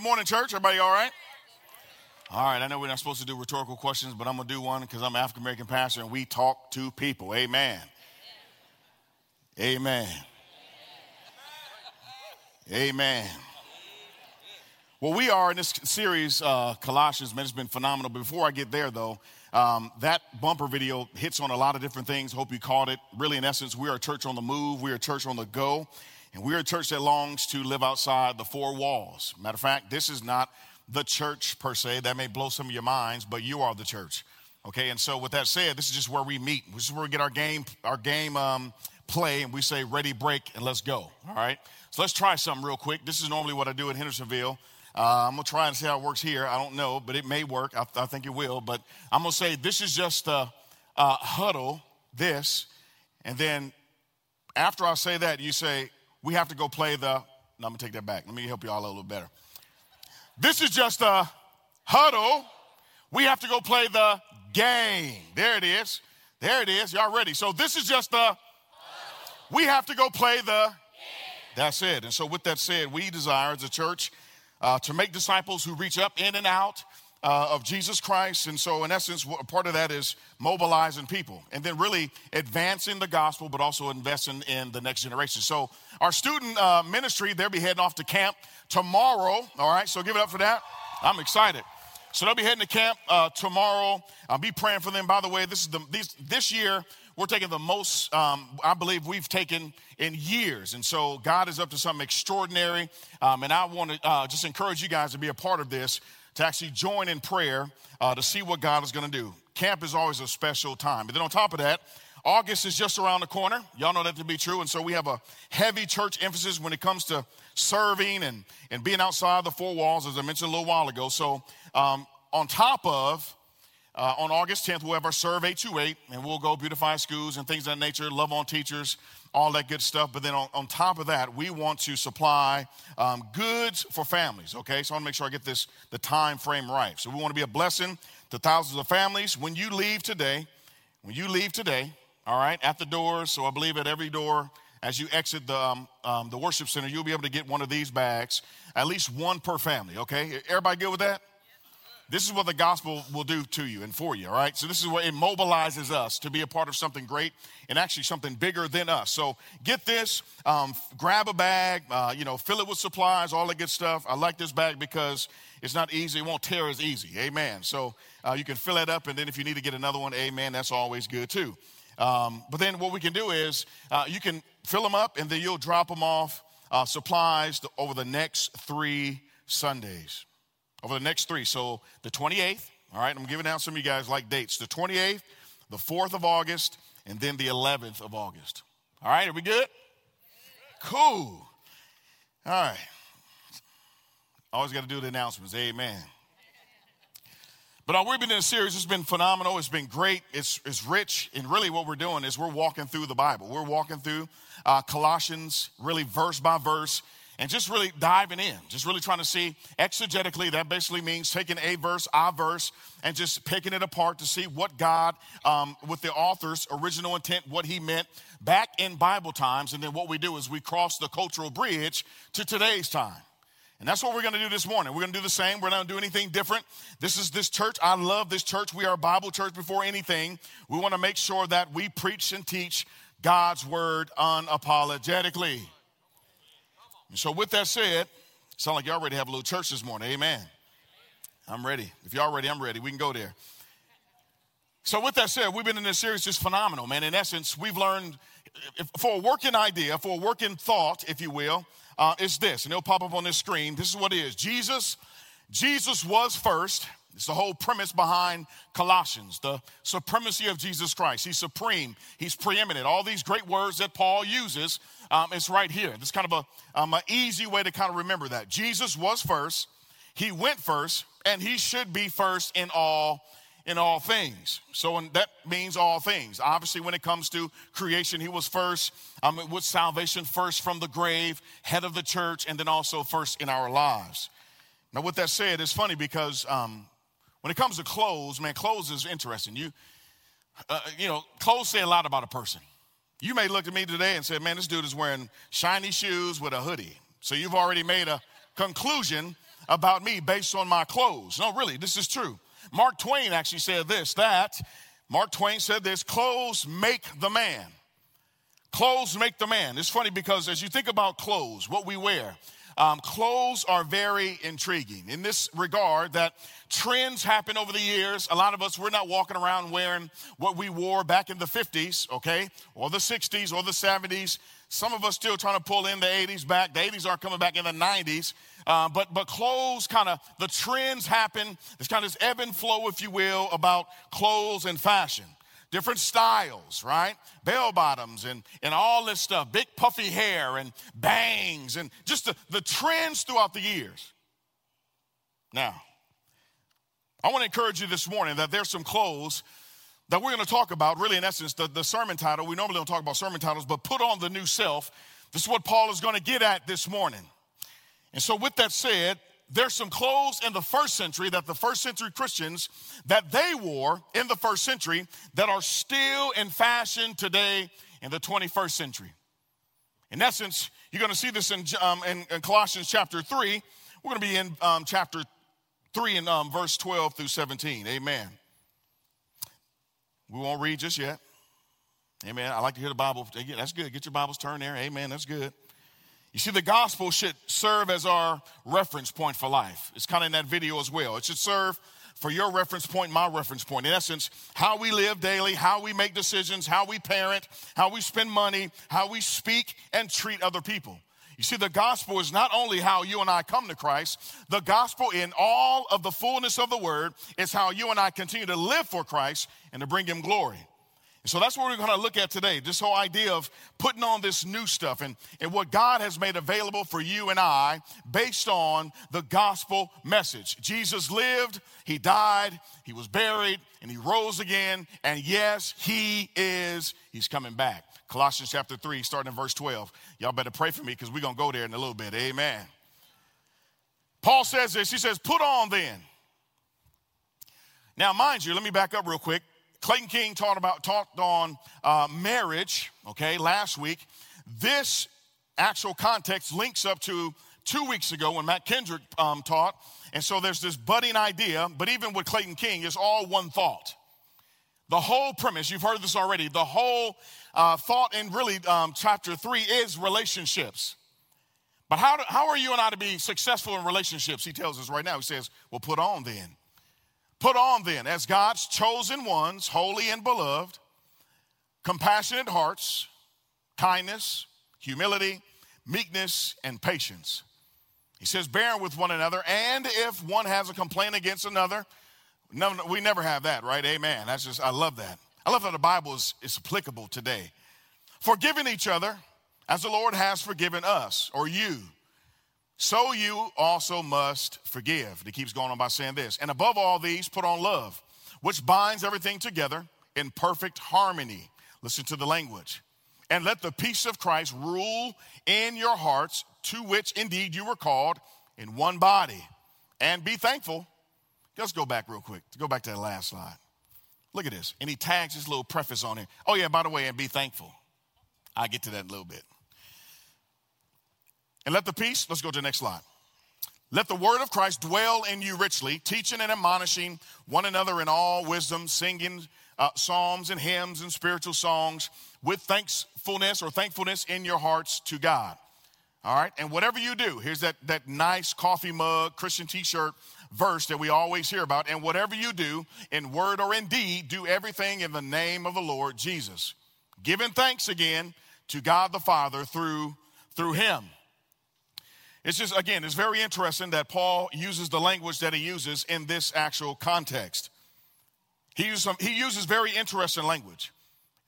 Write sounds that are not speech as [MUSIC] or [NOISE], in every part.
Good morning, church. Everybody all right? All right, I know we're not supposed to do rhetorical questions, but I'm going to do one because I'm an African American pastor and we talk to people. Amen. Amen. Amen. Well, we are in this series, uh, Colossians, man, it's been phenomenal. Before I get there, though, um, that bumper video hits on a lot of different things. Hope you caught it. Really, in essence, we are a church on the move, we are a church on the go, and we're a church that longs to live outside the four walls. Matter of fact, this is not the church per se. That may blow some of your minds, but you are the church. Okay, and so with that said, this is just where we meet. This is where we get our game, our game um, play, and we say ready, break, and let's go. All right. So let's try something real quick. This is normally what I do in Hendersonville. Uh, I'm gonna try and see how it works here. I don't know, but it may work. I, I think it will. But I'm gonna say this is just a, a huddle. This, and then after I say that, you say we have to go play the. No, I'm gonna take that back. Let me help you all a little better. This is just a huddle. We have to go play the game. There it is. There it is. Y'all ready? So this is just the. We have to go play the. That's it. And so, with that said, we desire as a church uh, to make disciples who reach up in and out uh, of Jesus Christ. And so, in essence, part of that is mobilizing people and then really advancing the gospel, but also investing in the next generation. So, our student uh, ministry, they'll be heading off to camp tomorrow. All right, so give it up for that. I'm excited. So they'll be heading to camp uh, tomorrow. I'll be praying for them. By the way, this is the these, this year we're taking the most um, I believe we've taken in years, and so God is up to something extraordinary. Um, and I want to uh, just encourage you guys to be a part of this, to actually join in prayer uh, to see what God is going to do. Camp is always a special time. But then on top of that, August is just around the corner. Y'all know that to be true. And so we have a heavy church emphasis when it comes to serving and, and being outside the four walls, as I mentioned a little while ago. So, um, on top of, uh, on August 10th, we'll have our Serve 828, and we'll go beautify schools and things of that nature, love on teachers, all that good stuff. But then on, on top of that, we want to supply um, goods for families, okay? So I want to make sure I get this, the time frame right. So we want to be a blessing to thousands of families. When you leave today, when you leave today, all right, at the doors, so I believe at every door, as you exit the, um, um, the worship center, you'll be able to get one of these bags, at least one per family, okay? Everybody good with that? This is what the gospel will do to you and for you, all right? So, this is what it mobilizes us to be a part of something great and actually something bigger than us. So, get this, um, grab a bag, uh, you know, fill it with supplies, all that good stuff. I like this bag because it's not easy, it won't tear as easy, amen. So, uh, you can fill it up, and then if you need to get another one, amen, that's always good too. Um, but then what we can do is uh, you can fill them up and then you'll drop them off uh, supplies over the next three Sundays. Over the next three. So the 28th, all right, I'm giving out some of you guys like dates. The 28th, the 4th of August, and then the 11th of August. All right, are we good? Cool. All right. Always got to do the announcements. Amen. But uh, we've been in a series. It's been phenomenal. It's been great. It's, it's rich. And really, what we're doing is we're walking through the Bible. We're walking through uh, Colossians, really verse by verse, and just really diving in. Just really trying to see exegetically. That basically means taking a verse, a verse, and just picking it apart to see what God, um, with the author's original intent, what he meant back in Bible times. And then what we do is we cross the cultural bridge to today's time. And that's what we're going to do this morning. We're going to do the same. We're not going to do anything different. This is this church. I love this church. We are a Bible church before anything. We want to make sure that we preach and teach God's word unapologetically. And so, with that said, sound like y'all ready to have a little church this morning. Amen. I'm ready. If y'all ready, I'm ready. We can go there. So, with that said, we've been in this series just phenomenal, man. In essence, we've learned for a working idea, for a working thought, if you will, uh, is this, and it'll pop up on this screen. This is what it is. Jesus, Jesus was first. It's the whole premise behind Colossians, the supremacy of Jesus Christ. He's supreme, he's preeminent. All these great words that Paul uses, um, it's right here. It's kind of a, um, an easy way to kind of remember that. Jesus was first, he went first, and he should be first in all in all things. So that means all things. Obviously, when it comes to creation, he was first um, with salvation, first from the grave, head of the church, and then also first in our lives. Now, with that said, it's funny because um, when it comes to clothes, man, clothes is interesting. You, uh, you know, clothes say a lot about a person. You may look at me today and say, man, this dude is wearing shiny shoes with a hoodie. So you've already made a conclusion about me based on my clothes. No, really, this is true. Mark Twain actually said this that Mark Twain said this clothes make the man. Clothes make the man. It's funny because as you think about clothes, what we wear, um, clothes are very intriguing in this regard that trends happen over the years. A lot of us, we're not walking around wearing what we wore back in the 50s, okay, or the 60s or the 70s. Some of us still trying to pull in the 80s back. The 80s aren't coming back in the 90s. Uh, but, but clothes kind of, the trends happen. There's kind of this ebb and flow, if you will, about clothes and fashion different styles, right? Bell bottoms and, and all this stuff, big puffy hair and bangs and just the, the trends throughout the years. Now, I want to encourage you this morning that there's some clothes that we're going to talk about, really, in essence, the, the sermon title. We normally don't talk about sermon titles, but put on the new self. This is what Paul is going to get at this morning. And so, with that said, there's some clothes in the first century that the first century Christians that they wore in the first century that are still in fashion today in the 21st century. In essence, you're going to see this in, um, in, in, Colossians chapter 3. We're going to be in um, chapter 3 and um, verse 12 through 17. Amen. We won't read just yet. Amen. I like to hear the Bible. That's good. Get your Bibles turned there. Amen. That's good. You see, the gospel should serve as our reference point for life. It's kind of in that video as well. It should serve for your reference point, my reference point. In essence, how we live daily, how we make decisions, how we parent, how we spend money, how we speak and treat other people. You see, the gospel is not only how you and I come to Christ, the gospel in all of the fullness of the word is how you and I continue to live for Christ and to bring him glory. So that's what we're going to look at today this whole idea of putting on this new stuff and, and what God has made available for you and I based on the gospel message. Jesus lived, he died, he was buried, and he rose again. And yes, he is, he's coming back. Colossians chapter 3, starting in verse 12. Y'all better pray for me because we're going to go there in a little bit. Amen. Paul says this, he says, Put on then. Now, mind you, let me back up real quick. Clayton King talked about talked on uh, marriage. Okay, last week. This actual context links up to two weeks ago when Matt Kendrick um, taught, and so there's this budding idea. But even with Clayton King, it's all one thought. The whole premise, you've heard this already. The whole uh, thought in really um, chapter three is relationships. But how, do, how are you and I to be successful in relationships? He tells us right now. He says, "Well, put on then." Put on then, as God's chosen ones, holy and beloved, compassionate hearts, kindness, humility, meekness, and patience. He says, bearing with one another, and if one has a complaint against another, no, we never have that, right? Amen. That's just, I love that. I love that the Bible is, is applicable today. Forgiving each other as the Lord has forgiven us or you so you also must forgive. And he keeps going on by saying this. And above all these, put on love, which binds everything together in perfect harmony. Listen to the language. And let the peace of Christ rule in your hearts, to which indeed you were called in one body. And be thankful. Let's go back real quick. Go back to that last slide. Look at this. And he tags his little preface on here. Oh, yeah, by the way, and be thankful. I'll get to that in a little bit. And let the peace, let's go to the next slide. Let the word of Christ dwell in you richly, teaching and admonishing one another in all wisdom, singing uh, psalms and hymns and spiritual songs with thankfulness or thankfulness in your hearts to God. All right, and whatever you do, here's that, that nice coffee mug, Christian t shirt verse that we always hear about. And whatever you do, in word or in deed, do everything in the name of the Lord Jesus, giving thanks again to God the Father through, through Him. It's just, again, it's very interesting that Paul uses the language that he uses in this actual context. He uses, some, he uses very interesting language.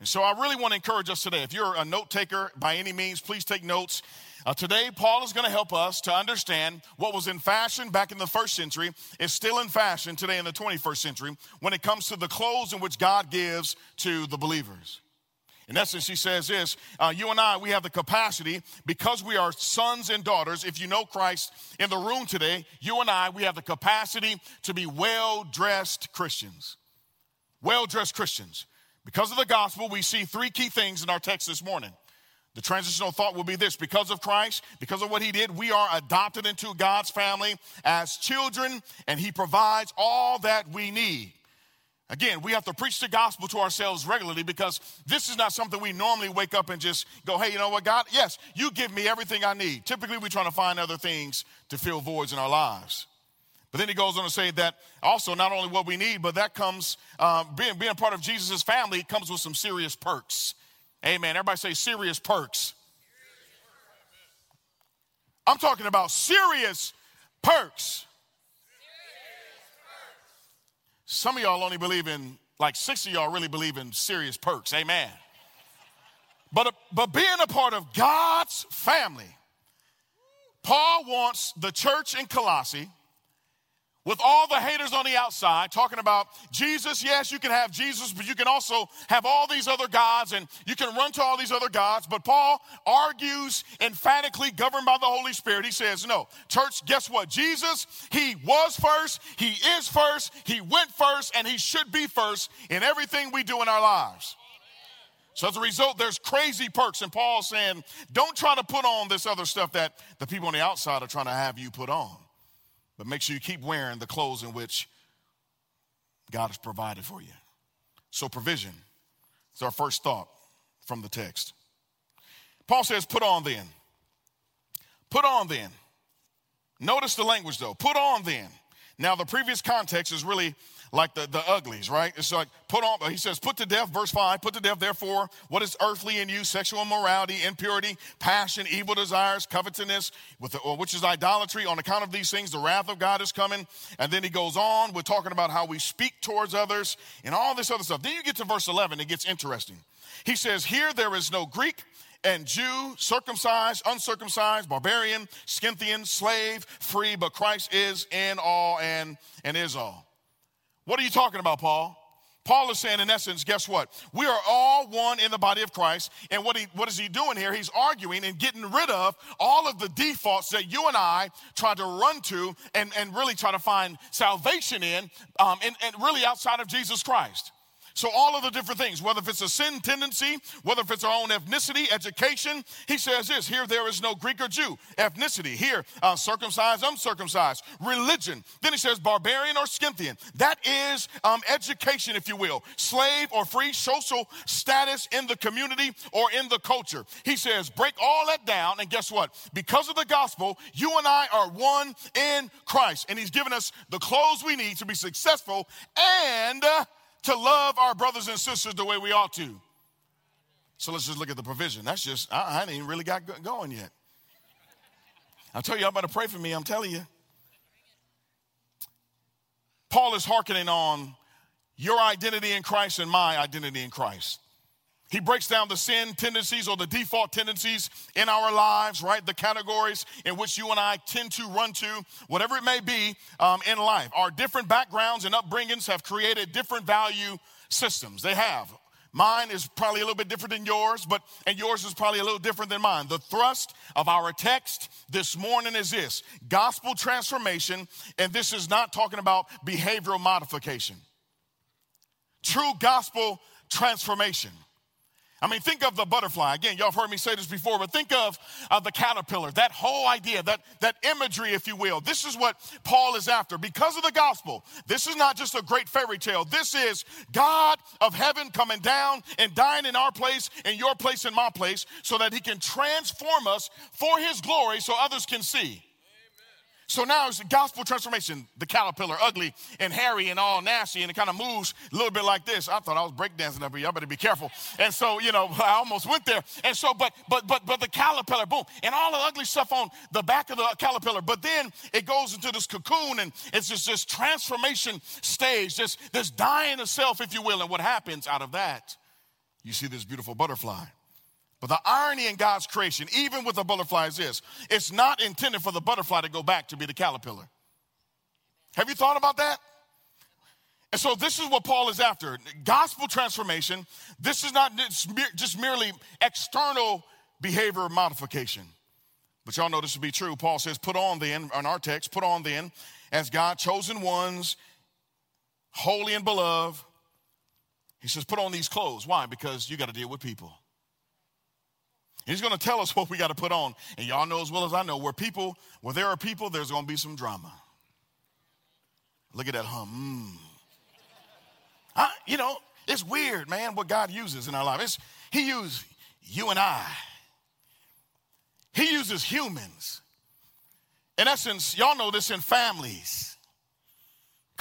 And so I really want to encourage us today. If you're a note taker by any means, please take notes. Uh, today, Paul is going to help us to understand what was in fashion back in the first century is still in fashion today in the 21st century when it comes to the clothes in which God gives to the believers. In essence, he says this uh, You and I, we have the capacity because we are sons and daughters. If you know Christ in the room today, you and I, we have the capacity to be well dressed Christians. Well dressed Christians. Because of the gospel, we see three key things in our text this morning The transitional thought will be this because of Christ, because of what he did, we are adopted into God's family as children, and he provides all that we need. Again, we have to preach the gospel to ourselves regularly because this is not something we normally wake up and just go, hey, you know what, God? Yes, you give me everything I need. Typically, we're trying to find other things to fill voids in our lives. But then he goes on to say that also not only what we need, but that comes, um, being, being a part of Jesus' family comes with some serious perks. Amen. Everybody say serious perks. I'm talking about serious perks. Some of y'all only believe in, like six of y'all really believe in serious perks. Amen. But, but being a part of God's family, Paul wants the church in Colossae with all the haters on the outside talking about Jesus. Yes, you can have Jesus, but you can also have all these other gods and you can run to all these other gods. But Paul argues emphatically, governed by the Holy Spirit. He says, No, church, guess what? Jesus, he was first, he is first, he went first, and he should be first in everything we do in our lives. So as a result, there's crazy perks. And Paul's saying, don't try to put on this other stuff that the people on the outside are trying to have you put on. But make sure you keep wearing the clothes in which God has provided for you. So, provision is our first thought from the text. Paul says, Put on then. Put on then. Notice the language though. Put on then. Now, the previous context is really like the, the uglies, right? It's like put on, he says, put to death, verse 5, put to death, therefore, what is earthly in you, sexual immorality, impurity, passion, evil desires, covetousness, with the, which is idolatry. On account of these things, the wrath of God is coming. And then he goes on we're talking about how we speak towards others and all this other stuff. Then you get to verse 11, it gets interesting. He says, Here there is no Greek and Jew, circumcised, uncircumcised, barbarian, Scythian, slave, free, but Christ is in all and, and is all. What are you talking about, Paul? Paul is saying, in essence, guess what? We are all one in the body of Christ. And what, he, what is he doing here? He's arguing and getting rid of all of the defaults that you and I try to run to and, and really try to find salvation in, um, and, and really outside of Jesus Christ. So, all of the different things, whether if it's a sin tendency, whether if it's our own ethnicity, education, he says this here there is no Greek or Jew. Ethnicity, here, uh, circumcised, uncircumcised. Religion, then he says barbarian or Scythian. That is um, education, if you will. Slave or free, social status in the community or in the culture. He says break all that down, and guess what? Because of the gospel, you and I are one in Christ. And he's given us the clothes we need to be successful and. Uh, to love our brothers and sisters the way we ought to. So let's just look at the provision. That's just, I, I ain't even really got going yet. I'll tell you, y'all better pray for me, I'm telling you. Paul is hearkening on your identity in Christ and my identity in Christ. He breaks down the sin tendencies or the default tendencies in our lives, right? The categories in which you and I tend to run to, whatever it may be um, in life. Our different backgrounds and upbringings have created different value systems. They have. Mine is probably a little bit different than yours, but and yours is probably a little different than mine. The thrust of our text this morning is this gospel transformation, and this is not talking about behavioral modification. True gospel transformation. I mean, think of the butterfly. Again, y'all have heard me say this before, but think of uh, the caterpillar, that whole idea, that, that imagery, if you will. This is what Paul is after. Because of the gospel, this is not just a great fairy tale. This is God of heaven coming down and dying in our place, in your place, in my place, so that he can transform us for his glory so others can see. So now it's gospel transformation. The caterpillar, ugly and hairy and all nasty, and it kind of moves a little bit like this. I thought I was breakdancing up here. Y'all better be careful. And so, you know, [LAUGHS] I almost went there. And so, but but but but the caterpillar, boom, and all the ugly stuff on the back of the caterpillar. But then it goes into this cocoon, and it's just this transformation stage, this this dying of self, if you will. And what happens out of that? You see this beautiful butterfly. But the irony in God's creation, even with the butterfly, is this it's not intended for the butterfly to go back to be the caterpillar. Have you thought about that? And so, this is what Paul is after gospel transformation. This is not just merely external behavior modification. But y'all know this to be true. Paul says, Put on then, in our text, put on then, as God chosen ones, holy and beloved. He says, Put on these clothes. Why? Because you got to deal with people. He's going to tell us what we got to put on. And y'all know as well as I know, where people, where there are people, there's going to be some drama. Look at that hum. Mm. I, you know, it's weird, man, what God uses in our life. It's, he used you and I. He uses humans. In essence, y'all know this in families.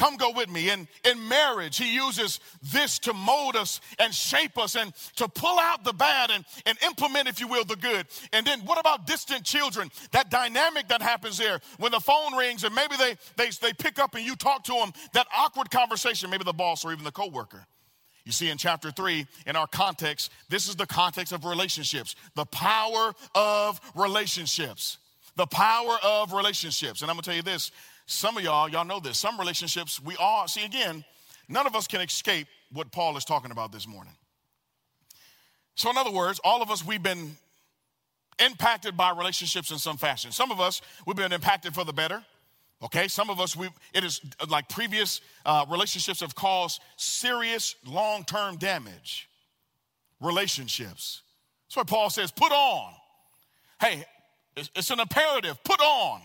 Come go with me. In, in marriage, he uses this to mold us and shape us and to pull out the bad and, and implement, if you will, the good. And then what about distant children? That dynamic that happens there when the phone rings and maybe they, they, they pick up and you talk to them, that awkward conversation, maybe the boss or even the coworker. You see, in chapter three, in our context, this is the context of relationships, the power of relationships. The power of relationships. And I'm gonna tell you this some of y'all, y'all know this. Some relationships, we all, see again, none of us can escape what Paul is talking about this morning. So, in other words, all of us, we've been impacted by relationships in some fashion. Some of us, we've been impacted for the better. Okay, some of us, we it is like previous uh, relationships have caused serious long term damage. Relationships. That's why Paul says, put on. Hey, it's an imperative, put on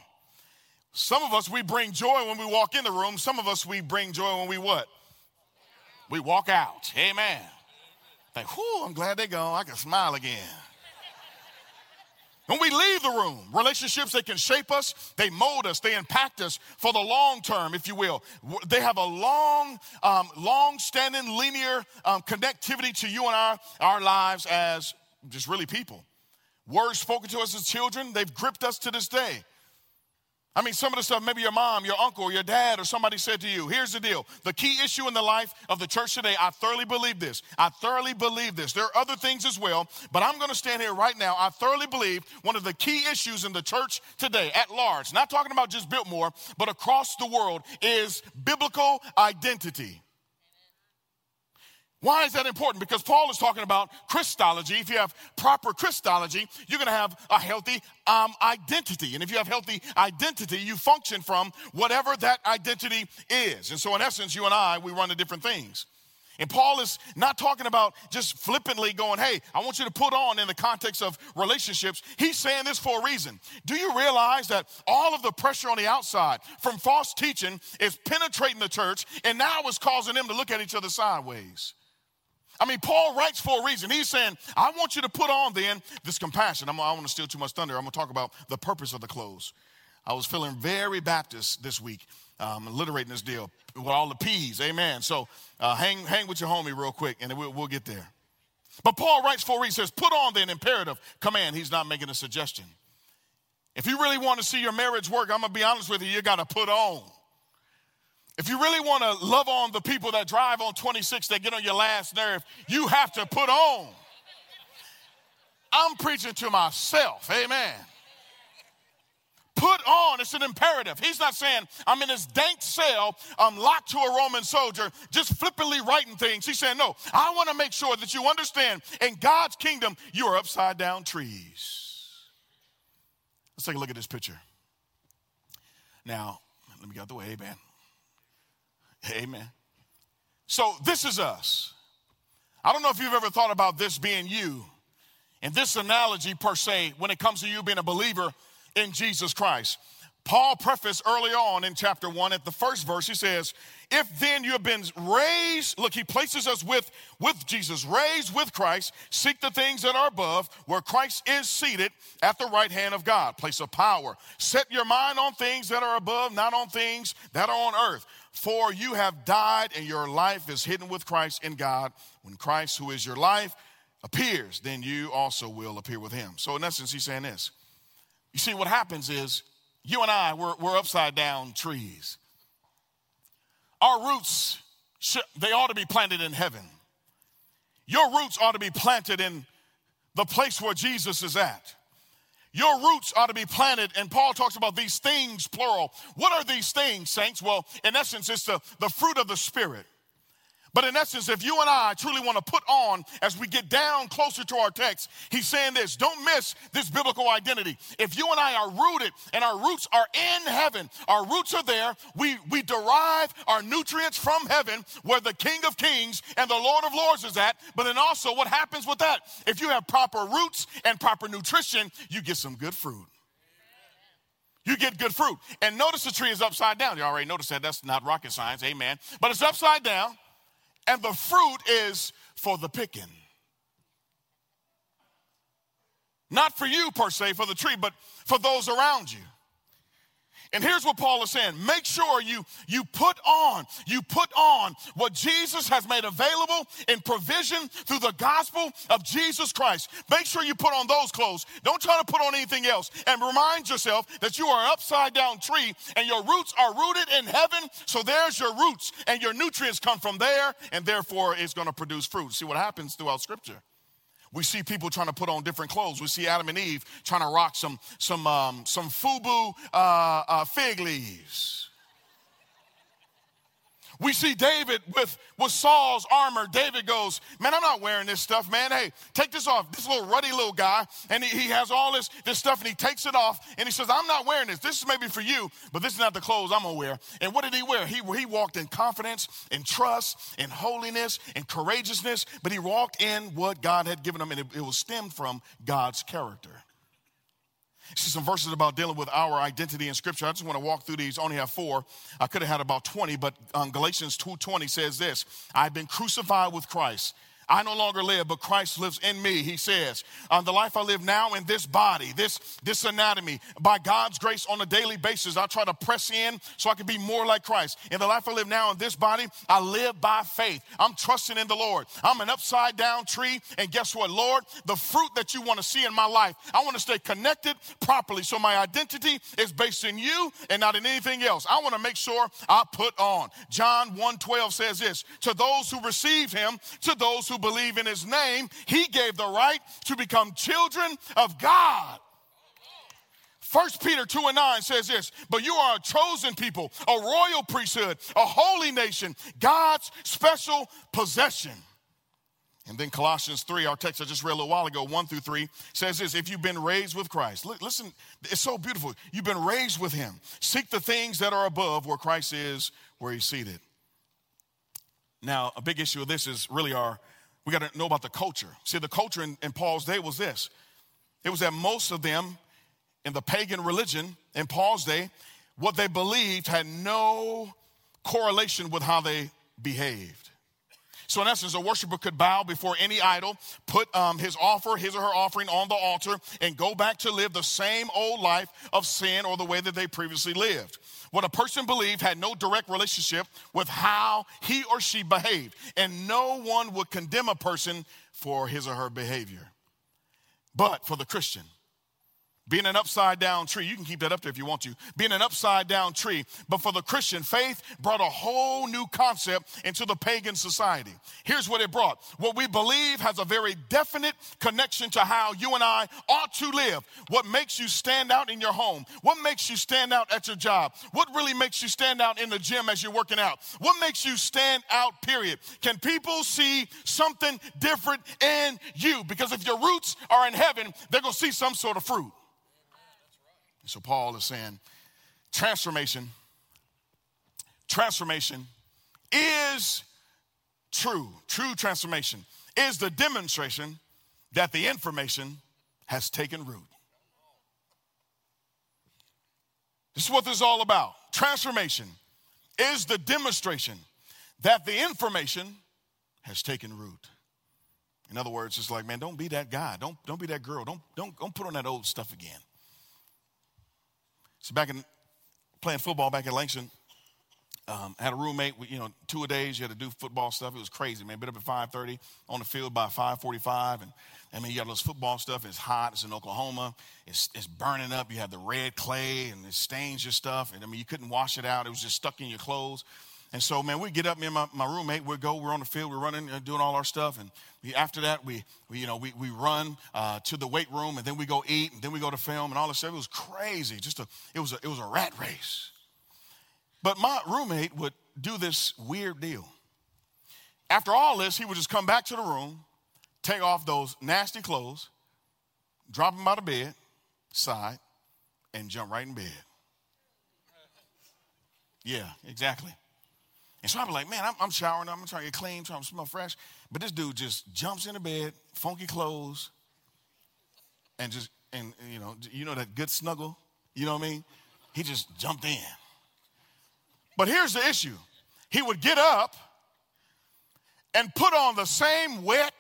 some of us, we bring joy when we walk in the room. Some of us, we bring joy when we what? We walk out. Amen. Think, whew, I'm glad they're gone. I can smile again. When we leave the room, relationships, they can shape us, they mold us, they impact us for the long term, if you will. They have a long, um, long standing linear um, connectivity to you and our, our lives as just really people. Words spoken to us as children, they've gripped us to this day. I mean, some of the stuff, maybe your mom, your uncle, your dad, or somebody said to you, here's the deal. The key issue in the life of the church today, I thoroughly believe this. I thoroughly believe this. There are other things as well, but I'm going to stand here right now. I thoroughly believe one of the key issues in the church today, at large, not talking about just Biltmore, but across the world, is biblical identity. Why is that important? Because Paul is talking about Christology. If you have proper Christology, you're going to have a healthy um, identity. And if you have healthy identity, you function from whatever that identity is. And so, in essence, you and I, we run to different things. And Paul is not talking about just flippantly going, hey, I want you to put on in the context of relationships. He's saying this for a reason. Do you realize that all of the pressure on the outside from false teaching is penetrating the church and now is causing them to look at each other sideways? I mean, Paul writes for a reason. He's saying, I want you to put on then this compassion. I'm, I want to steal too much thunder. I'm going to talk about the purpose of the clothes. I was feeling very Baptist this week, um, alliterating this deal with all the P's. Amen. So uh, hang, hang with your homie real quick and we'll, we'll get there. But Paul writes for a reason. He says, put on then imperative command. He's not making a suggestion. If you really want to see your marriage work, I'm going to be honest with you, you got to put on. If you really want to love on the people that drive on 26 that get on your last nerve, you have to put on. I'm preaching to myself. Amen. Put on, it's an imperative. He's not saying, I'm in this dank cell, I'm locked to a Roman soldier, just flippantly writing things. He's saying, No, I want to make sure that you understand in God's kingdom, you are upside down trees. Let's take a look at this picture. Now, let me get out the way, amen. Amen. So this is us. I don't know if you've ever thought about this being you and this analogy per se when it comes to you being a believer in Jesus Christ. Paul prefaced early on in chapter one at the first verse, he says, If then you have been raised, look, he places us with, with Jesus, raised with Christ, seek the things that are above, where Christ is seated at the right hand of God, place of power. Set your mind on things that are above, not on things that are on earth. For you have died, and your life is hidden with Christ in God. When Christ, who is your life, appears, then you also will appear with him. So, in essence, he's saying this. You see, what happens is you and I, we're, we're upside down trees. Our roots, they ought to be planted in heaven. Your roots ought to be planted in the place where Jesus is at. Your roots ought to be planted, and Paul talks about these things, plural. What are these things, saints? Well, in essence, it's the, the fruit of the Spirit. But in essence, if you and I truly want to put on as we get down closer to our text, he's saying this don't miss this biblical identity. If you and I are rooted and our roots are in heaven, our roots are there, we, we derive our nutrients from heaven where the King of Kings and the Lord of Lords is at. But then also, what happens with that? If you have proper roots and proper nutrition, you get some good fruit you get good fruit. And notice the tree is upside down. You already noticed that. That's not rocket science. Amen. But it's upside down and the fruit is for the picking. Not for you per se, for the tree, but for those around you. And here's what Paul is saying make sure you, you put on, you put on what Jesus has made available in provision through the gospel of Jesus Christ. Make sure you put on those clothes. Don't try to put on anything else. And remind yourself that you are an upside down tree and your roots are rooted in heaven. So there's your roots, and your nutrients come from there, and therefore it's going to produce fruit. See what happens throughout Scripture. We see people trying to put on different clothes. We see Adam and Eve trying to rock some, some, um, some FUBU uh, uh, fig leaves. We see David with, with Saul's armor. David goes, Man, I'm not wearing this stuff, man. Hey, take this off. This little ruddy little guy, and he, he has all this, this stuff, and he takes it off, and he says, I'm not wearing this. This is maybe for you, but this is not the clothes I'm gonna wear. And what did he wear? He, he walked in confidence, in trust, in holiness, in courageousness, but he walked in what God had given him, and it, it was stemmed from God's character. See some verses about dealing with our identity in Scripture. I just want to walk through these. only have four. I could have had about 20, but um, Galatians 2.20 says this, I've been crucified with Christ. I no longer live, but Christ lives in me, he says. On the life I live now in this body, this, this anatomy, by God's grace on a daily basis, I try to press in so I can be more like Christ. In the life I live now in this body, I live by faith. I'm trusting in the Lord. I'm an upside down tree, and guess what, Lord? The fruit that you want to see in my life, I want to stay connected properly so my identity is based in you and not in anything else. I want to make sure I put on. John 1:12 says this, to those who received him, to those who who believe in his name, he gave the right to become children of God. 1 Peter 2 and 9 says this, but you are a chosen people, a royal priesthood, a holy nation, God's special possession. And then Colossians 3, our text I just read a little while ago, 1 through 3, says this if you've been raised with Christ, listen, it's so beautiful. You've been raised with him. Seek the things that are above where Christ is, where he's seated. Now, a big issue of this is really our we got to know about the culture. See, the culture in, in Paul's day was this it was that most of them in the pagan religion in Paul's day, what they believed had no correlation with how they behaved. So, in essence, a worshiper could bow before any idol, put um, his offer, his or her offering on the altar, and go back to live the same old life of sin or the way that they previously lived. What a person believed had no direct relationship with how he or she behaved, and no one would condemn a person for his or her behavior. But for the Christian, being an upside down tree, you can keep that up there if you want to. Being an upside down tree. But for the Christian, faith brought a whole new concept into the pagan society. Here's what it brought what we believe has a very definite connection to how you and I ought to live. What makes you stand out in your home? What makes you stand out at your job? What really makes you stand out in the gym as you're working out? What makes you stand out, period? Can people see something different in you? Because if your roots are in heaven, they're going to see some sort of fruit. So Paul is saying transformation, transformation is true. True transformation is the demonstration that the information has taken root. This is what this is all about. Transformation is the demonstration that the information has taken root. In other words, it's like, man, don't be that guy. Don't, don't be that girl. Don't, don't, don't put on that old stuff again. So back in playing football back in Langston, um, had a roommate. You know, two a days. You had to do football stuff. It was crazy, man. Been up at 5:30 on the field by 5:45, and I mean, you got all this football stuff. It's hot. It's in Oklahoma. It's it's burning up. You have the red clay, and it stains your stuff. And I mean, you couldn't wash it out. It was just stuck in your clothes. And so, man, we get up, me and my, my roommate, we go, we're on the field, we're running, uh, doing all our stuff. And we, after that, we, we, you know, we, we run uh, to the weight room, and then we go eat, and then we go to film, and all this stuff. It was crazy. Just a, it was a, it was a rat race. But my roommate would do this weird deal. After all this, he would just come back to the room, take off those nasty clothes, drop them out of bed, side, and jump right in bed. Yeah, exactly. And so I'd be like, man, I'm, I'm showering, I'm trying to get clean, trying to smell fresh. But this dude just jumps into bed, funky clothes, and just, and you know, you know that good snuggle? You know what I mean? He just jumped in. But here's the issue. He would get up and put on the same wet,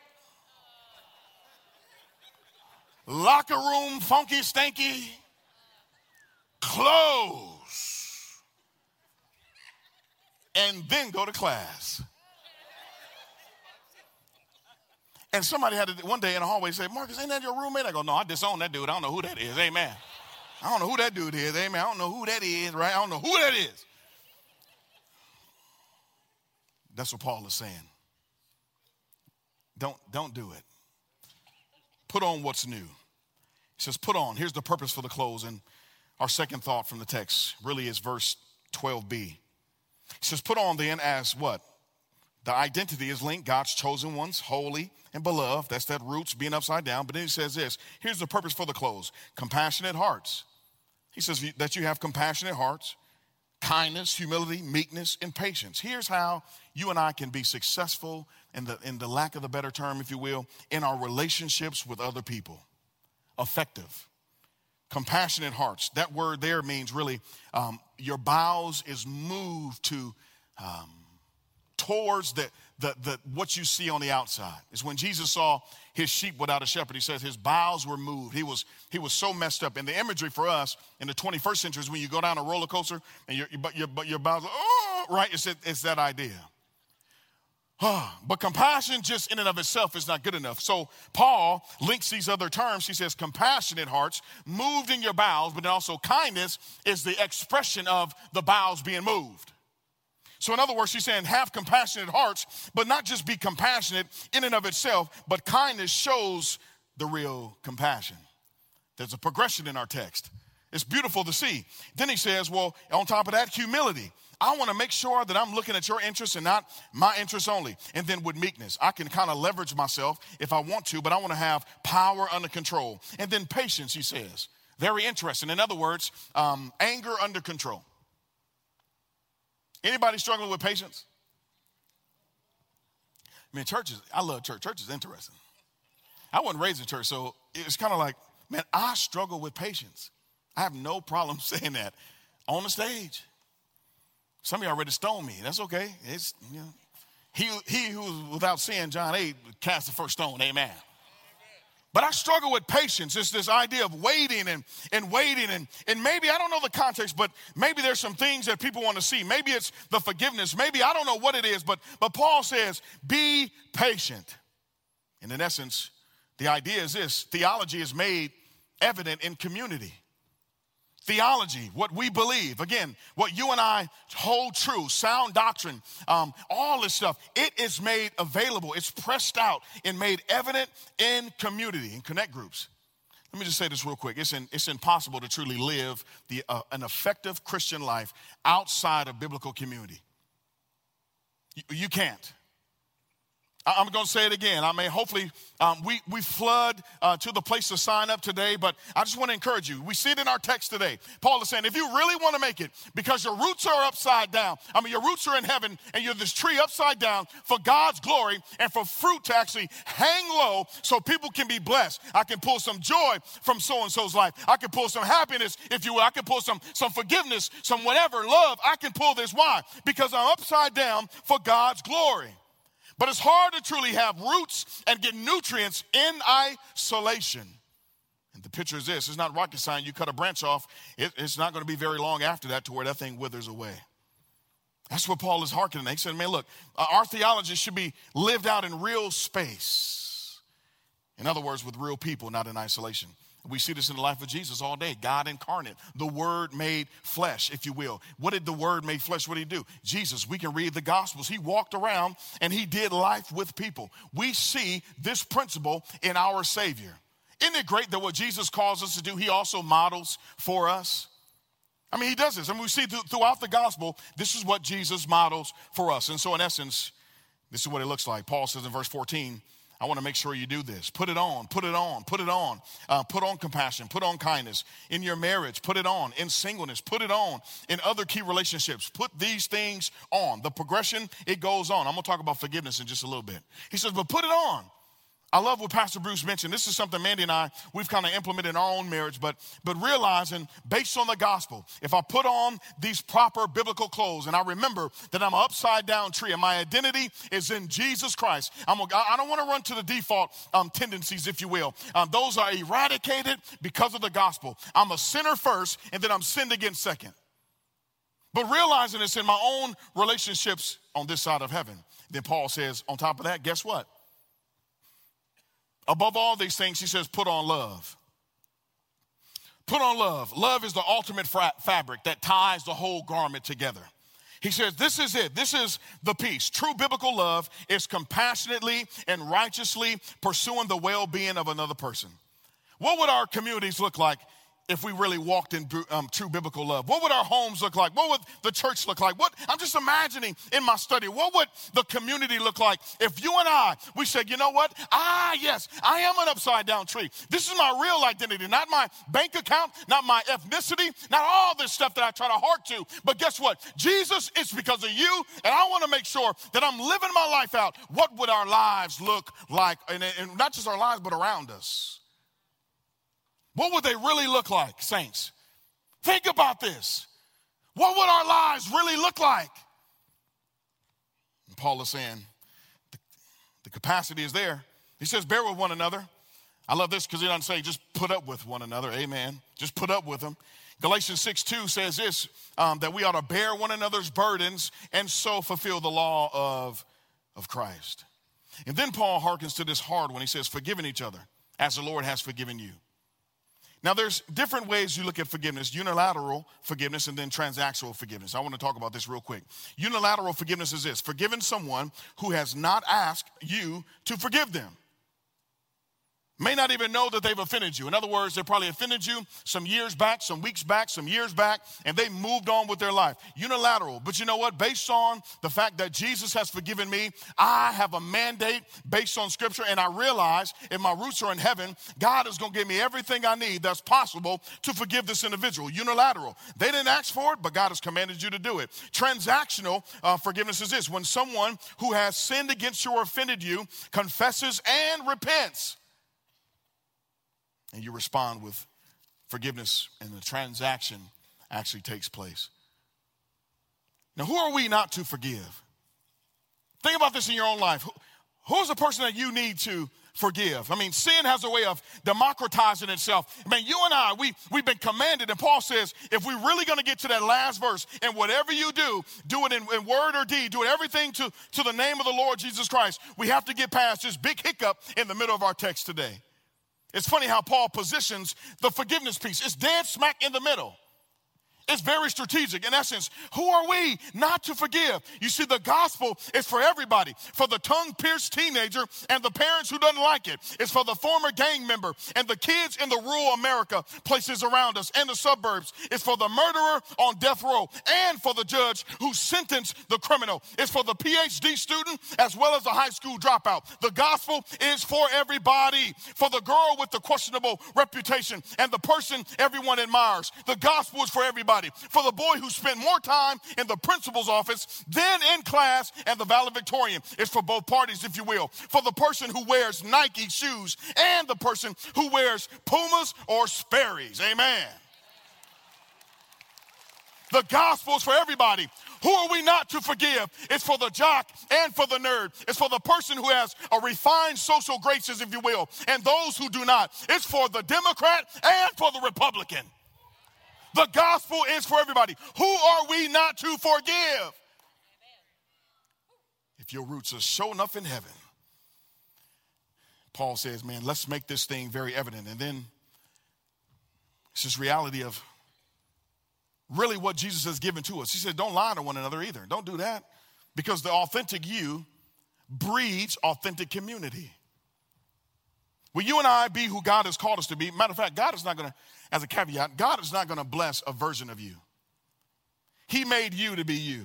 locker room, funky, stanky clothes and then go to class. And somebody had to, one day in the hallway say, Marcus, ain't that your roommate? I go, no, I disown that dude. I don't know who that is. Amen. I don't know who that dude is. Amen. I don't know who that is, right? I don't know who that is. That's what Paul is saying. Don't, don't do it. Put on what's new. He says, put on. Here's the purpose for the clothes. And our second thought from the text really is verse 12b. He says, Put on then as what? The identity is linked, God's chosen ones, holy and beloved. That's that roots being upside down. But then he says this here's the purpose for the clothes compassionate hearts. He says that you have compassionate hearts, kindness, humility, meekness, and patience. Here's how you and I can be successful, in the, in the lack of a better term, if you will, in our relationships with other people. Effective compassionate hearts. That word there means really um, your bowels is moved to um, towards the, the, the, what you see on the outside. It's when Jesus saw his sheep without a shepherd. He says his bowels were moved. He was, he was so messed up. And the imagery for us in the 21st century is when you go down a roller coaster and your, your, your, your bowels, oh, right? It's, it's that idea. But compassion just in and of itself is not good enough. So Paul links these other terms. He says compassionate hearts, moved in your bowels, but also kindness is the expression of the bowels being moved. So, in other words, he's saying have compassionate hearts, but not just be compassionate in and of itself, but kindness shows the real compassion. There's a progression in our text. It's beautiful to see. Then he says, well, on top of that, humility. I want to make sure that I'm looking at your interests and not my interests only. And then with meekness, I can kind of leverage myself if I want to, but I want to have power under control. And then patience, he says. Very interesting. In other words, um, anger under control. Anybody struggling with patience? I mean, churches, I love church. Church is interesting. I wasn't raised in church, so it's kind of like, man, I struggle with patience. I have no problem [LAUGHS] saying that on the stage. Some of you already stoned me. That's okay. It's, you know, he, he who was without sin, John 8, cast the first stone. Amen. But I struggle with patience. It's this idea of waiting and, and waiting. And, and maybe, I don't know the context, but maybe there's some things that people want to see. Maybe it's the forgiveness. Maybe I don't know what it is, but, but Paul says, be patient. And in essence, the idea is this theology is made evident in community theology, what we believe, again, what you and I hold true, sound doctrine, um, all this stuff, it is made available. It's pressed out and made evident in community, in connect groups. Let me just say this real quick. It's, in, it's impossible to truly live the, uh, an effective Christian life outside of biblical community. You, you can't. I'm going to say it again. I mean, hopefully, um, we, we flood uh, to the place to sign up today, but I just want to encourage you. We see it in our text today. Paul is saying, if you really want to make it, because your roots are upside down, I mean, your roots are in heaven, and you're this tree upside down for God's glory and for fruit to actually hang low so people can be blessed. I can pull some joy from so and so's life. I can pull some happiness, if you will. I can pull some, some forgiveness, some whatever, love. I can pull this. Why? Because I'm upside down for God's glory. But it's hard to truly have roots and get nutrients in isolation. And the picture is this it's not rocket science. You cut a branch off, it, it's not going to be very long after that to where that thing withers away. That's what Paul is hearkening. He said, man, look, uh, our theology should be lived out in real space. In other words, with real people, not in isolation. We see this in the life of Jesus all day. God incarnate, the Word made flesh, if you will. What did the Word made flesh? What did He do? Jesus, we can read the Gospels. He walked around and He did life with people. We see this principle in our Savior. Isn't it great that what Jesus calls us to do, He also models for us? I mean, He does this. I mean, we see th- throughout the Gospel, this is what Jesus models for us. And so, in essence, This is what it looks like. Paul says in verse 14, I want to make sure you do this. Put it on, put it on, put it on. Uh, put on compassion, put on kindness. In your marriage, put it on. In singleness, put it on. In other key relationships, put these things on. The progression, it goes on. I'm going to talk about forgiveness in just a little bit. He says, but put it on. I love what Pastor Bruce mentioned. This is something Mandy and I, we've kind of implemented in our own marriage, but, but realizing based on the gospel, if I put on these proper biblical clothes and I remember that I'm an upside down tree and my identity is in Jesus Christ, I'm a, I don't want to run to the default um, tendencies, if you will. Um, those are eradicated because of the gospel. I'm a sinner first and then I'm sinned against second. But realizing it's in my own relationships on this side of heaven. Then Paul says, on top of that, guess what? Above all these things, he says, put on love. Put on love. Love is the ultimate fra- fabric that ties the whole garment together. He says, This is it. This is the peace. True biblical love is compassionately and righteously pursuing the well being of another person. What would our communities look like if we really walked in um, true biblical love? What would our homes look like? What would the church look like? What I'm just imagining in my study, what would the community look like if you and I we said, you know what? Ah, yes, I am an upside down tree. This is my real identity, not my bank account, not my ethnicity, not all this stuff that I try to heart to. But guess what? Jesus is because of you, and I want to make sure that I'm living my life out. What would our lives look like? and, and not just our lives, but around us. What would they really look like, saints? Think about this. What would our lives really look like? And Paul is saying the, the capacity is there. He says, bear with one another. I love this because he doesn't say just put up with one another. Amen. Just put up with them. Galatians 6 2 says this um, that we ought to bear one another's burdens and so fulfill the law of, of Christ. And then Paul hearkens to this hard one. He says, forgiving each other as the Lord has forgiven you. Now, there's different ways you look at forgiveness unilateral forgiveness and then transactional forgiveness. I want to talk about this real quick. Unilateral forgiveness is this forgiving someone who has not asked you to forgive them may not even know that they've offended you. In other words, they probably offended you some years back, some weeks back, some years back, and they moved on with their life. Unilateral. But you know what? Based on the fact that Jesus has forgiven me, I have a mandate based on scripture, and I realize if my roots are in heaven, God is going to give me everything I need that's possible to forgive this individual. Unilateral. They didn't ask for it, but God has commanded you to do it. Transactional uh, forgiveness is this when someone who has sinned against you or offended you confesses and repents and you respond with forgiveness, and the transaction actually takes place. Now, who are we not to forgive? Think about this in your own life. Who's the person that you need to forgive? I mean, sin has a way of democratizing itself. I mean, you and I, we, we've been commanded, and Paul says, if we're really going to get to that last verse, and whatever you do, do it in, in word or deed, do it everything to, to the name of the Lord Jesus Christ, we have to get past this big hiccup in the middle of our text today. It's funny how Paul positions the forgiveness piece. It's dead smack in the middle. It's very strategic. In essence, who are we not to forgive? You see, the gospel is for everybody, for the tongue-pierced teenager and the parents who doesn't like it. It's for the former gang member and the kids in the rural America places around us and the suburbs. It's for the murderer on death row and for the judge who sentenced the criminal. It's for the PhD student as well as the high school dropout. The gospel is for everybody. For the girl with the questionable reputation and the person everyone admires. The gospel is for everybody for the boy who spent more time in the principal's office than in class and the valedictorian. It's for both parties, if you will. For the person who wears Nike shoes and the person who wears Pumas or Sperry's. Amen. The gospel is for everybody. Who are we not to forgive? It's for the jock and for the nerd. It's for the person who has a refined social graces, if you will, and those who do not. It's for the Democrat and for the Republican. The gospel is for everybody. Who are we not to forgive? If your roots are sure enough in heaven, Paul says, man, let's make this thing very evident. And then it's this reality of really what Jesus has given to us. He said, don't lie to one another either. Don't do that because the authentic you breeds authentic community. Will you and I be who God has called us to be? Matter of fact, God is not going to as a caveat, God is not going to bless a version of you. He made you to be you.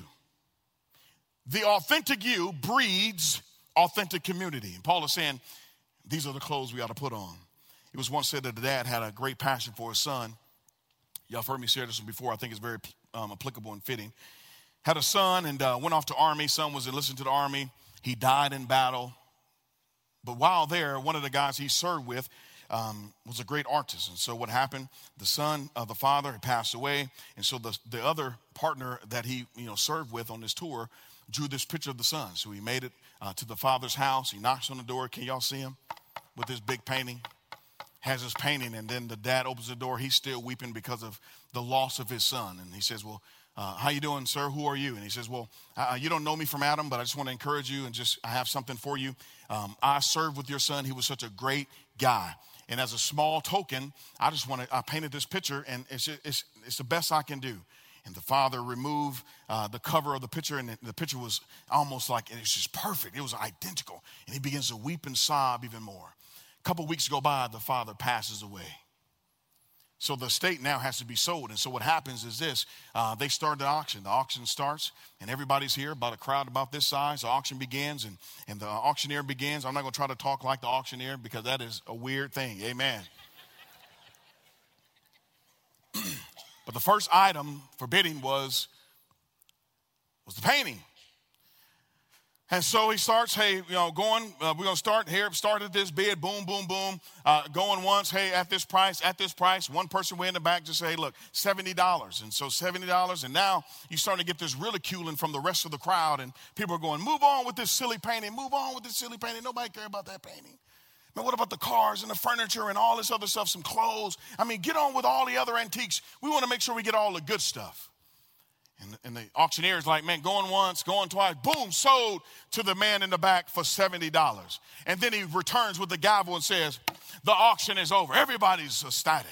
The authentic you breeds authentic community. And Paul is saying, these are the clothes we ought to put on. It was once said that the dad had a great passion for his son. Y'all have heard me share this one before. I think it's very um, applicable and fitting. Had a son and uh, went off to army. Son was enlisted to the army. He died in battle. But while there, one of the guys he served with um, was a great artist. And so what happened? The son of the father had passed away, and so the, the other partner that he you know served with on this tour drew this picture of the son. So he made it uh, to the father's house. He knocks on the door. Can y'all see him with this big painting? Has his painting, and then the dad opens the door. He's still weeping because of the loss of his son, and he says, "Well." Uh, how you doing sir who are you and he says well uh, you don't know me from adam but i just want to encourage you and just i have something for you um, i served with your son he was such a great guy and as a small token, I just want to, I painted this picture and it's, it's, it's the best I can do. And the father removed uh, the cover of the picture, and the, the picture was almost like, it was just perfect. It was identical. And he begins to weep and sob even more. A couple weeks go by, the father passes away. So the estate now has to be sold. And so what happens is this uh, they start the auction. The auction starts, and everybody's here, about a crowd about this size. The auction begins, and, and the auctioneer begins. I'm not going to try to talk like the auctioneer because that is a weird thing. Amen. [CLEARS THROAT] but the first item for bidding was, was the painting. And so he starts, hey, you know, going, uh, we're going to start here, started this bid, boom, boom, boom, uh, going once, hey, at this price, at this price. One person way in the back just say, hey, look, $70. And so $70. And now you're starting to get this ridiculing from the rest of the crowd. And people are going, move on with this silly painting, move on with this silly painting. Nobody care about that painting. Man, what about the cars and the furniture and all this other stuff, some clothes? I mean, get on with all the other antiques. We want to make sure we get all the good stuff. And, and the auctioneer is like, man, going once, going twice, boom, sold to the man in the back for $70. And then he returns with the gavel and says, the auction is over. Everybody's ecstatic.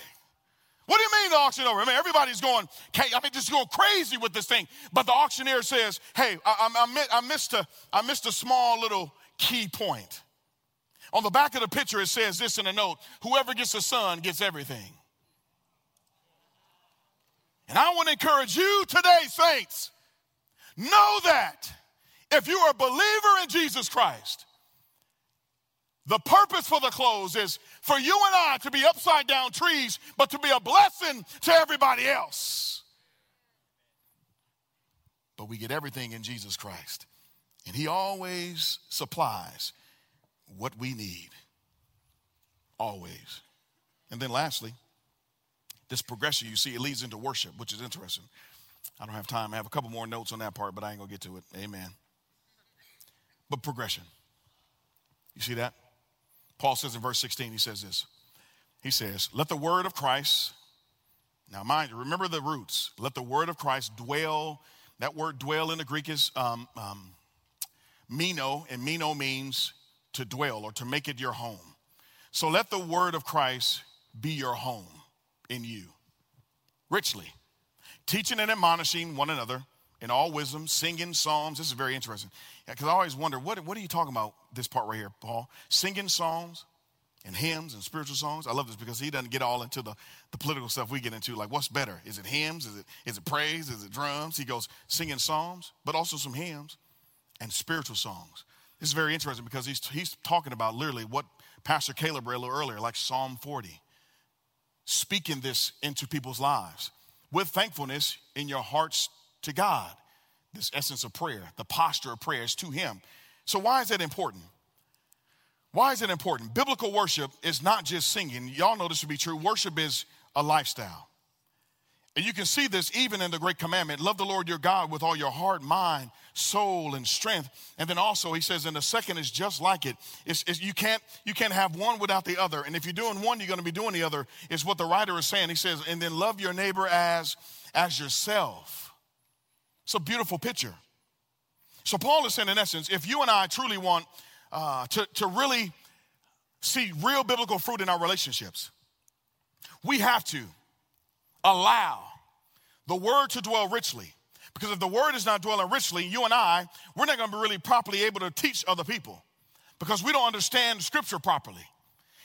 What do you mean the auction over? I mean, everybody's going, I mean, just going crazy with this thing. But the auctioneer says, hey, I, I, I, missed a, I missed a small little key point. On the back of the picture, it says this in a note whoever gets a son gets everything. And I want to encourage you today, saints, know that if you are a believer in Jesus Christ, the purpose for the clothes is for you and I to be upside down trees, but to be a blessing to everybody else. But we get everything in Jesus Christ, and He always supplies what we need. Always. And then lastly, this progression you see, it leads into worship, which is interesting. I don't have time. I have a couple more notes on that part, but I ain't gonna get to it. Amen. But progression. You see that? Paul says in verse 16, he says this. He says, Let the word of Christ, now mind you, remember the roots. Let the word of Christ dwell. That word dwell in the Greek is um, um, meno, and meno means to dwell or to make it your home. So let the word of Christ be your home in you richly, teaching and admonishing one another in all wisdom, singing psalms. This is very interesting because I always wonder what, what are you talking about this part right here, Paul? Singing psalms and hymns and spiritual songs. I love this because he doesn't get all into the, the political stuff we get into. Like, what's better? Is it hymns? Is it, is it praise? Is it drums? He goes singing psalms, but also some hymns and spiritual songs. This is very interesting because he's, he's talking about literally what Pastor Caleb read a little earlier, like Psalm 40 speaking this into people's lives with thankfulness in your hearts to God. This essence of prayer, the posture of prayer is to Him. So, why is that important? Why is it important? Biblical worship is not just singing. Y'all know this to be true. Worship is a lifestyle. And you can see this even in the great commandment love the Lord your God with all your heart, mind, soul, and strength. And then also, he says, and the second is just like it. It's, it's, you, can't, you can't have one without the other. And if you're doing one, you're going to be doing the other, is what the writer is saying. He says, and then love your neighbor as, as yourself. It's a beautiful picture. So, Paul is saying, in essence, if you and I truly want uh, to, to really see real biblical fruit in our relationships, we have to allow the word to dwell richly. Because if the word is not dwelling richly, you and I, we're not going to be really properly able to teach other people because we don't understand scripture properly.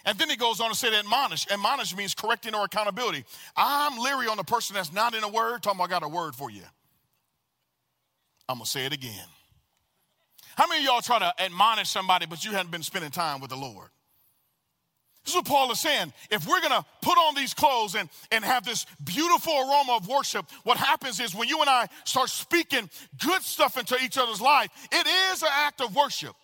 And then he goes on to say that admonish. Admonish means correcting or accountability. I'm leery on the person that's not in a word, talking about I got a word for you. I'm going to say it again. How many of y'all try to admonish somebody, but you hadn't been spending time with the Lord? This is what Paul is saying. If we're gonna put on these clothes and, and have this beautiful aroma of worship, what happens is when you and I start speaking good stuff into each other's life, it is an act of worship.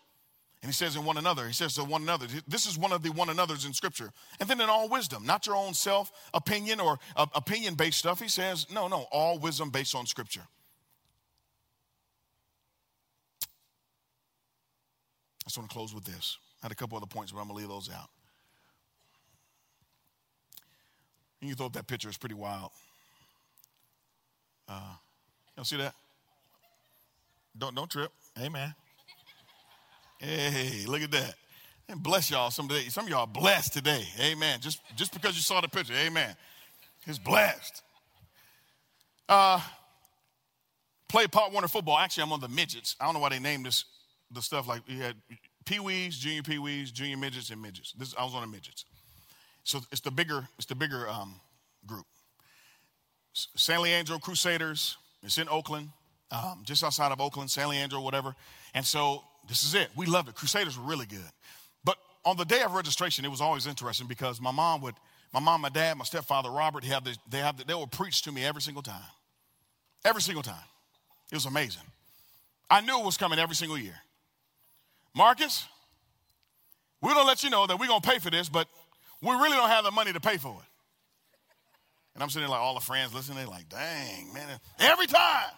And he says in one another, he says to one another, this is one of the one another's in scripture. And then in all wisdom, not your own self opinion or uh, opinion based stuff. He says, no, no, all wisdom based on scripture. I just want to close with this. I had a couple other points, but I'm going to leave those out. You thought that picture is pretty wild. Uh, you see that? Don't, don't trip. Amen. Hey, look at that. And bless y'all some. Some of y'all blessed today. Amen. Just, just because you saw the picture. Amen. He's blessed. Uh, play Pop Warner football. Actually, I'm on the midgets. I don't know why they named this the stuff like we had pee wees, junior pee wees, junior midgets, and midgets. This, I was on the midgets. So it's the bigger, it's the bigger um, group. San Leandro Crusaders. It's in Oakland, um, just outside of Oakland, San Leandro, whatever. And so this is it. We loved it. Crusaders were really good. But on the day of registration, it was always interesting because my mom would, my mom, my dad, my stepfather Robert, have this, they have, they would preach to me every single time. Every single time. It was amazing. I knew it was coming every single year. Marcus, we're gonna let you know that we're gonna pay for this, but we really don't have the money to pay for it. And I'm sitting there like all the friends listening, they're like, dang, man, every time.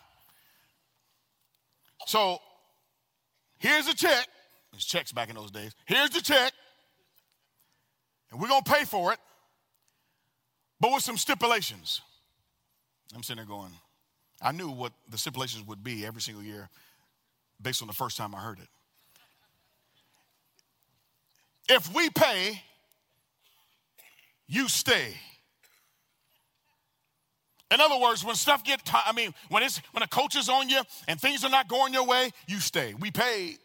So here's a check. There's checks back in those days. Here's the check. And we're gonna pay for it, but with some stipulations. I'm sitting there going, I knew what the stipulations would be every single year based on the first time I heard it. If we pay, you stay. In other words, when stuff get, t- I mean, when it's when a coach is on you and things are not going your way, you stay. We paid.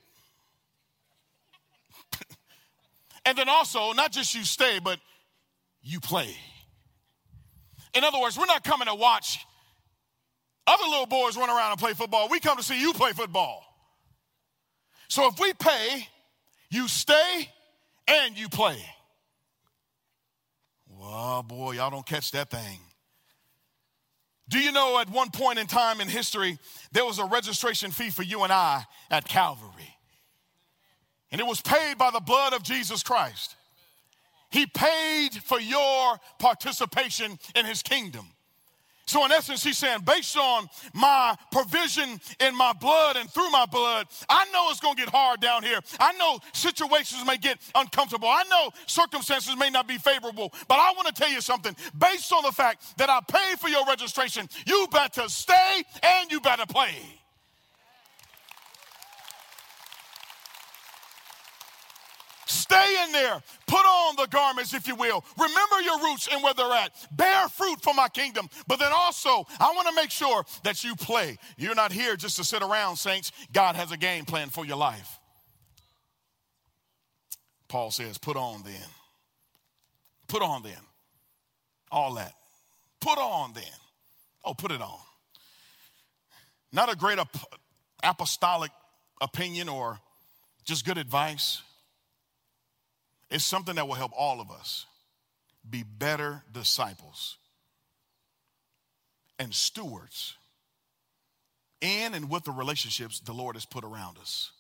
[LAUGHS] and then also, not just you stay, but you play. In other words, we're not coming to watch other little boys run around and play football. We come to see you play football. So if we pay, you stay and you play. Well, boy, y'all don't catch that thing. Do you know at one point in time in history, there was a registration fee for you and I at Calvary? And it was paid by the blood of Jesus Christ. He paid for your participation in his kingdom. So, in essence, he's saying, based on my provision in my blood and through my blood, I know it's going to get hard down here. I know situations may get uncomfortable. I know circumstances may not be favorable. But I want to tell you something. Based on the fact that I paid for your registration, you better stay and you better play. Stay in there. Put on the garments, if you will. Remember your roots and where they're at. Bear fruit for my kingdom. But then also, I want to make sure that you play. You're not here just to sit around, saints. God has a game plan for your life. Paul says, put on then. Put on then. All that. Put on then. Oh, put it on. Not a great apostolic opinion or just good advice. It's something that will help all of us be better disciples and stewards in and with the relationships the Lord has put around us.